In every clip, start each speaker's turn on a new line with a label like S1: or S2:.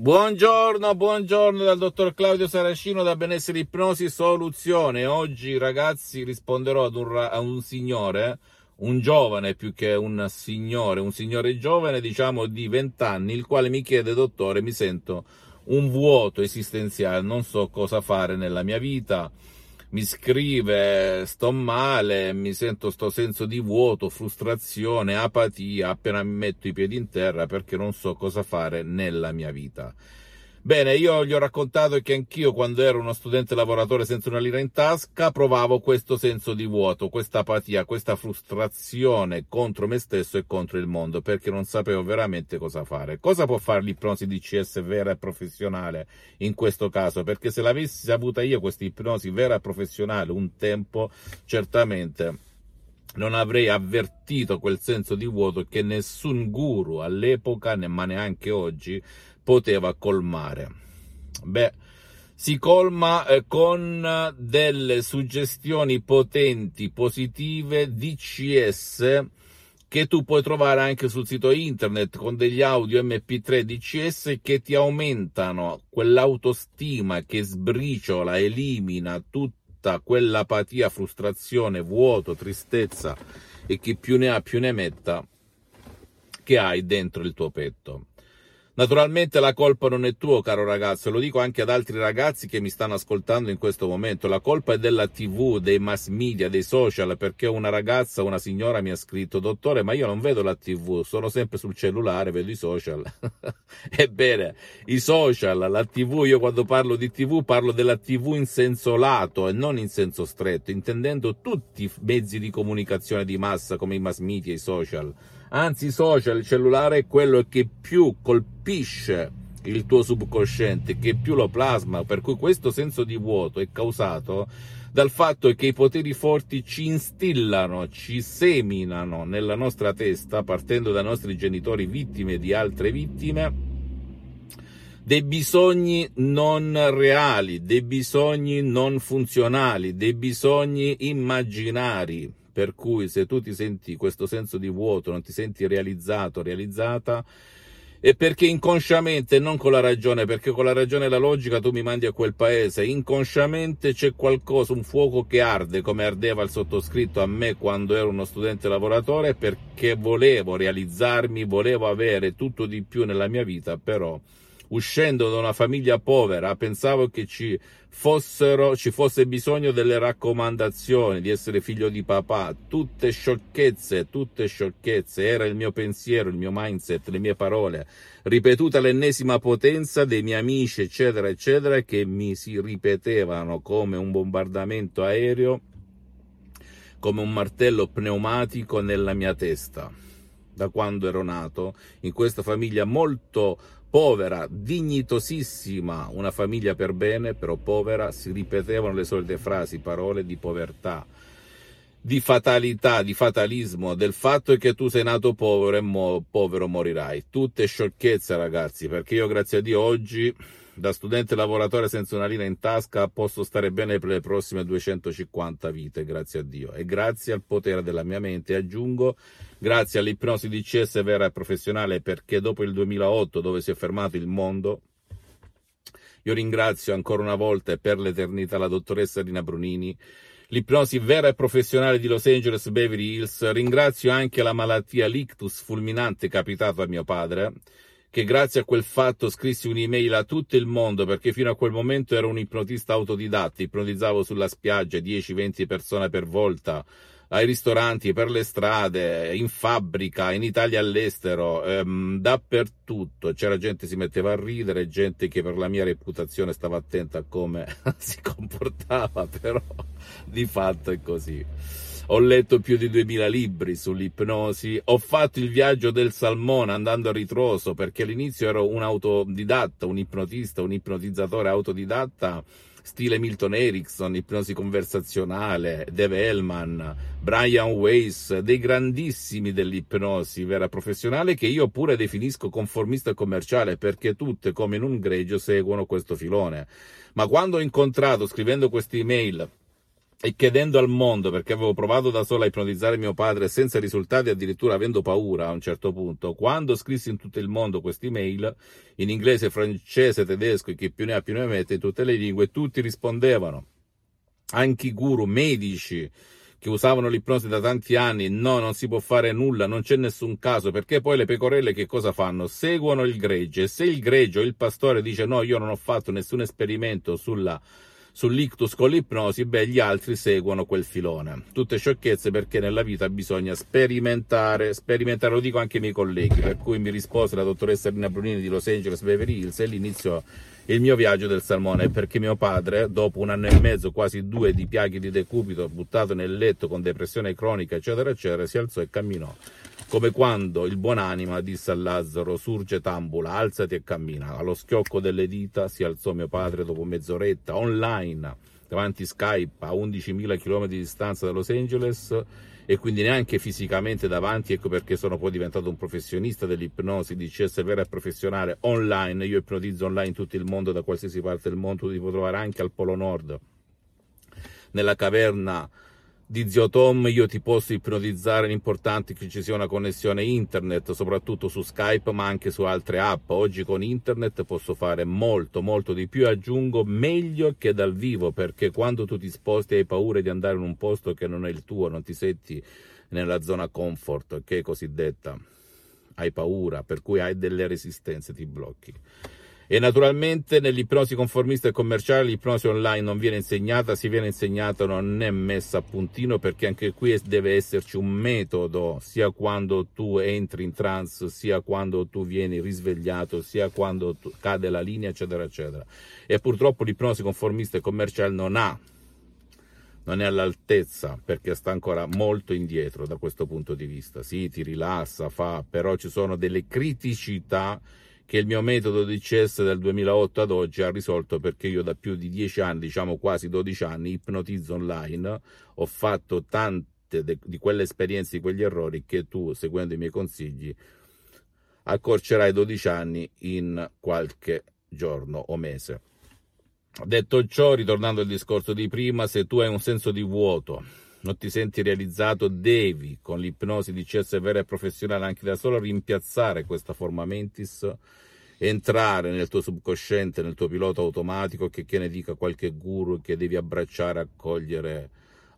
S1: Buongiorno, buongiorno dal dottor Claudio Saracino da Benessere Ipnosi Soluzione. Oggi ragazzi risponderò ad un, a un signore, un giovane più che un signore, un signore giovane diciamo di 20 anni, il quale mi chiede dottore mi sento un vuoto esistenziale, non so cosa fare nella mia vita mi scrive sto male, mi sento sto senso di vuoto, frustrazione, apatia appena mi metto i piedi in terra perché non so cosa fare nella mia vita. Bene, io gli ho raccontato che anch'io quando ero uno studente lavoratore senza una lira in tasca provavo questo senso di vuoto, questa apatia, questa frustrazione contro me stesso e contro il mondo perché non sapevo veramente cosa fare. Cosa può fare l'ipnosi DCS vera e professionale in questo caso? Perché se l'avessi avuta io questa ipnosi vera e professionale un tempo, certamente non avrei avvertito quel senso di vuoto che nessun guru all'epoca, ma neanche oggi, poteva colmare. Beh, si colma eh, con delle suggestioni potenti, positive, DCS, che tu puoi trovare anche sul sito internet con degli audio MP3 DCS che ti aumentano quell'autostima che sbriciola, elimina tutta quell'apatia, frustrazione, vuoto, tristezza e chi più ne ha più ne metta che hai dentro il tuo petto. Naturalmente la colpa non è tua, caro ragazzo, lo dico anche ad altri ragazzi che mi stanno ascoltando in questo momento. La colpa è della TV, dei mass media, dei social, perché una ragazza, una signora mi ha scritto, dottore, ma io non vedo la TV, sono sempre sul cellulare, vedo i social. Ebbene, i social, la TV, io quando parlo di TV parlo della TV in senso lato e non in senso stretto, intendendo tutti i mezzi di comunicazione di massa come i mass media, i social Anzi, social, il cellulare è quello che più colpisce il tuo subconsciente, che più lo plasma, per cui questo senso di vuoto è causato dal fatto che i poteri forti ci instillano, ci seminano nella nostra testa, partendo dai nostri genitori vittime di altre vittime, dei bisogni non reali, dei bisogni non funzionali, dei bisogni immaginari per cui se tu ti senti questo senso di vuoto, non ti senti realizzato, realizzata, è perché inconsciamente, non con la ragione, perché con la ragione e la logica tu mi mandi a quel paese, inconsciamente c'è qualcosa, un fuoco che arde, come ardeva il sottoscritto a me quando ero uno studente lavoratore, perché volevo realizzarmi, volevo avere tutto di più nella mia vita, però uscendo da una famiglia povera, pensavo che ci fossero, ci fosse bisogno delle raccomandazioni, di essere figlio di papà, tutte sciocchezze, tutte sciocchezze, era il mio pensiero, il mio mindset, le mie parole, ripetute all'ennesima potenza dei miei amici, eccetera, eccetera, che mi si ripetevano come un bombardamento aereo, come un martello pneumatico nella mia testa da quando ero nato in questa famiglia molto povera, dignitosissima, una famiglia per bene, però povera, si ripetevano le solite frasi, parole di povertà, di fatalità, di fatalismo, del fatto che tu sei nato povero e mo- povero morirai. Tutte sciocchezze, ragazzi, perché io, grazie a Dio, oggi da studente lavoratore senza una linea in tasca posso stare bene per le prossime 250 vite, grazie a Dio. E grazie al potere della mia mente, aggiungo, grazie all'ipnosi di CS vera e professionale, perché dopo il 2008, dove si è fermato il mondo, io ringrazio ancora una volta e per l'eternità la dottoressa Rina Brunini, l'ipnosi vera e professionale di Los Angeles Beverly Hills, ringrazio anche la malattia l'ictus fulminante capitata a mio padre, che grazie a quel fatto scrissi un'email a tutto il mondo perché fino a quel momento ero un ipnotista autodidatta, ipnotizzavo sulla spiaggia 10-20 persone per volta, ai ristoranti, per le strade, in fabbrica, in Italia all'estero, ehm, dappertutto. C'era gente che si metteva a ridere, gente che per la mia reputazione stava attenta a come si comportava, però di fatto è così. Ho letto più di 2000 libri sull'ipnosi, ho fatto il viaggio del salmone andando a ritroso perché all'inizio ero un autodidatta, un ipnotista, un ipnotizzatore autodidatta stile Milton Erickson, ipnosi conversazionale, Dave Hellman, Brian Weiss, dei grandissimi dell'ipnosi vera professionale che io pure definisco conformista e commerciale perché tutte come in un greggio seguono questo filone. Ma quando ho incontrato scrivendo queste email e chiedendo al mondo, perché avevo provato da sola a ipnotizzare mio padre senza risultati, addirittura avendo paura a un certo punto, quando scrissi in tutto il mondo queste email, in inglese, francese, tedesco, e chi più ne ha più ne mette, in tutte le lingue, tutti rispondevano. Anche i guru medici che usavano l'ipnosi da tanti anni, no, non si può fare nulla, non c'è nessun caso, perché poi le pecorelle che cosa fanno? Seguono il gregge. Se il greggio, il pastore dice no, io non ho fatto nessun esperimento sulla sull'ictus con l'ipnosi, beh, gli altri seguono quel filone. Tutte sciocchezze perché nella vita bisogna sperimentare, sperimentare, lo dico anche ai miei colleghi, per cui mi rispose la dottoressa Rina Brunini di Los Angeles Beverly Hills e l'inizio il mio viaggio del salmone perché mio padre, dopo un anno e mezzo, quasi due di piaghe di decubito, buttato nel letto con depressione cronica, eccetera, eccetera, si alzò e camminò come quando il buonanima disse a Lazzaro surge tambula, alzati e cammina. Allo schiocco delle dita si alzò mio padre dopo mezz'oretta, online, davanti Skype, a 11.000 km di distanza da Los Angeles e quindi neanche fisicamente davanti, ecco perché sono poi diventato un professionista dell'ipnosi, di CS vera e professionale online, io ipnotizzo online in tutto il mondo, da qualsiasi parte del mondo, ti puoi trovare anche al Polo Nord, nella caverna di Zio Tom io ti posso ipnotizzare, l'importante è che ci sia una connessione internet, soprattutto su Skype ma anche su altre app. Oggi con internet posso fare molto, molto di più, aggiungo meglio che dal vivo, perché quando tu ti sposti hai paura di andare in un posto che non è il tuo, non ti senti nella zona comfort, che è cosiddetta, hai paura, per cui hai delle resistenze, ti blocchi. E naturalmente nell'ipnosi conformista e commerciale l'ipnosi online non viene insegnata, si viene insegnata, non è messa a puntino perché anche qui deve esserci un metodo, sia quando tu entri in trance, sia quando tu vieni risvegliato, sia quando cade la linea, eccetera, eccetera. E purtroppo l'ipnosi conformista e commerciale non ha non è all'altezza perché sta ancora molto indietro da questo punto di vista. Sì, ti rilassa, fa, però ci sono delle criticità che il mio metodo di CS del 2008 ad oggi ha risolto perché io da più di 10 anni, diciamo quasi 12 anni, ipnotizzo online, ho fatto tante di quelle esperienze, di quegli errori che tu, seguendo i miei consigli, accorcerai 12 anni in qualche giorno o mese. Detto ciò, ritornando al discorso di prima, se tu hai un senso di vuoto, non ti senti realizzato, devi con l'ipnosi di CS vera e professionale anche da solo rimpiazzare questa forma mentis, entrare nel tuo subconsciente, nel tuo pilota automatico, che, che ne dica qualche guru che devi abbracciare, accogliere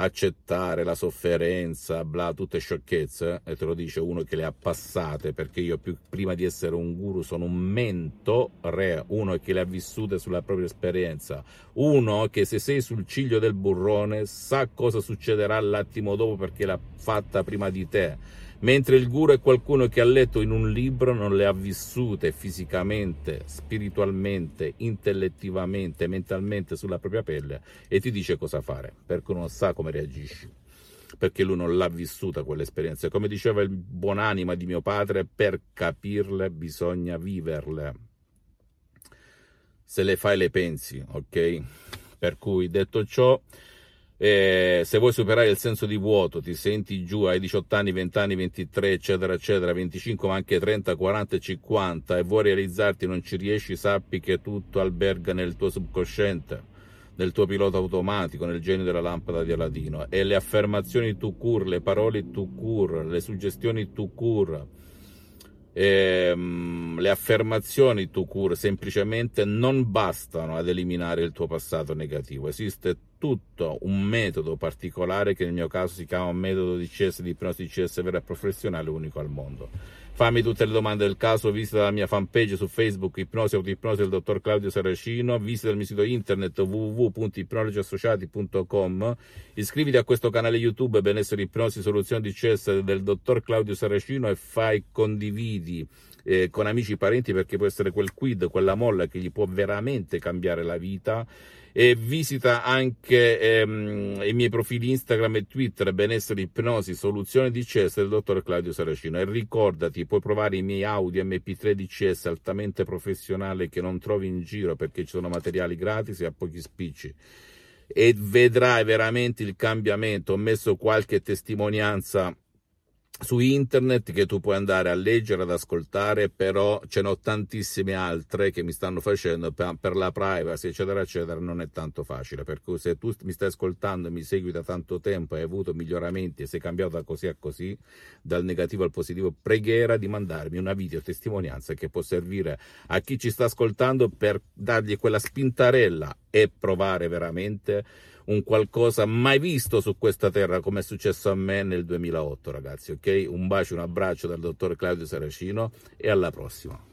S1: accettare la sofferenza, bla, tutte sciocchezze, e te lo dice uno che le ha passate, perché io più, prima di essere un guru sono un mento, re, uno che le ha vissute sulla propria esperienza, uno che se sei sul ciglio del burrone sa cosa succederà l'attimo dopo perché l'ha fatta prima di te mentre il guru è qualcuno che ha letto in un libro, non le ha vissute fisicamente, spiritualmente, intellettivamente, mentalmente sulla propria pelle e ti dice cosa fare, perché non sa come reagisci, perché lui non l'ha vissuta quell'esperienza. Come diceva il buonanima di mio padre, per capirle bisogna viverle. Se le fai le pensi, ok? Per cui detto ciò, eh, se vuoi superare il senso di vuoto, ti senti giù ai 18 anni, 20 anni, 23, eccetera, eccetera, 25, ma anche 30, 40 e 50 e vuoi realizzarti non ci riesci, sappi che tutto alberga nel tuo subconsciente, nel tuo pilota automatico, nel genio della lampada di Aladino. E le affermazioni tu cur, le parole tu cur, le suggestioni tu cur, ehm, le affermazioni tu cur semplicemente non bastano ad eliminare il tuo passato negativo, esiste tutto un metodo particolare che nel mio caso si chiama un metodo di CS di ipnosi CS vera professionale unico al mondo. Fammi tutte le domande del caso, visita la mia fanpage su Facebook Ipnosi Autoipnosi del dottor Claudio Saracino, visita il mio sito internet www.ipnologiassociati.com, iscriviti a questo canale YouTube Benessere Ipnosi Soluzioni di CS del dottor Claudio Saracino e fai condividi eh, con amici e parenti perché può essere quel quid, quella molla che gli può veramente cambiare la vita. E visita anche ehm, i miei profili Instagram e Twitter benessere ipnosi soluzione DCS del dottor Claudio Saracino. E ricordati puoi provare i miei Audi MP3 DCS altamente professionali che non trovi in giro perché ci sono materiali gratis e a pochi spicci. E vedrai veramente il cambiamento. Ho messo qualche testimonianza su internet che tu puoi andare a leggere, ad ascoltare, però ce n'ho tantissime altre che mi stanno facendo per, la privacy, eccetera, eccetera, non è tanto facile. Per cui se tu mi stai ascoltando e mi segui da tanto tempo hai avuto miglioramenti e sei cambiato da così a così, dal negativo al positivo, preghiera di mandarmi una video testimonianza che può servire a chi ci sta ascoltando per dargli quella spintarella e provare veramente un qualcosa mai visto su questa terra come è successo a me nel 2008 ragazzi ok? Un bacio un abbraccio dal dottor Claudio Saracino e alla prossima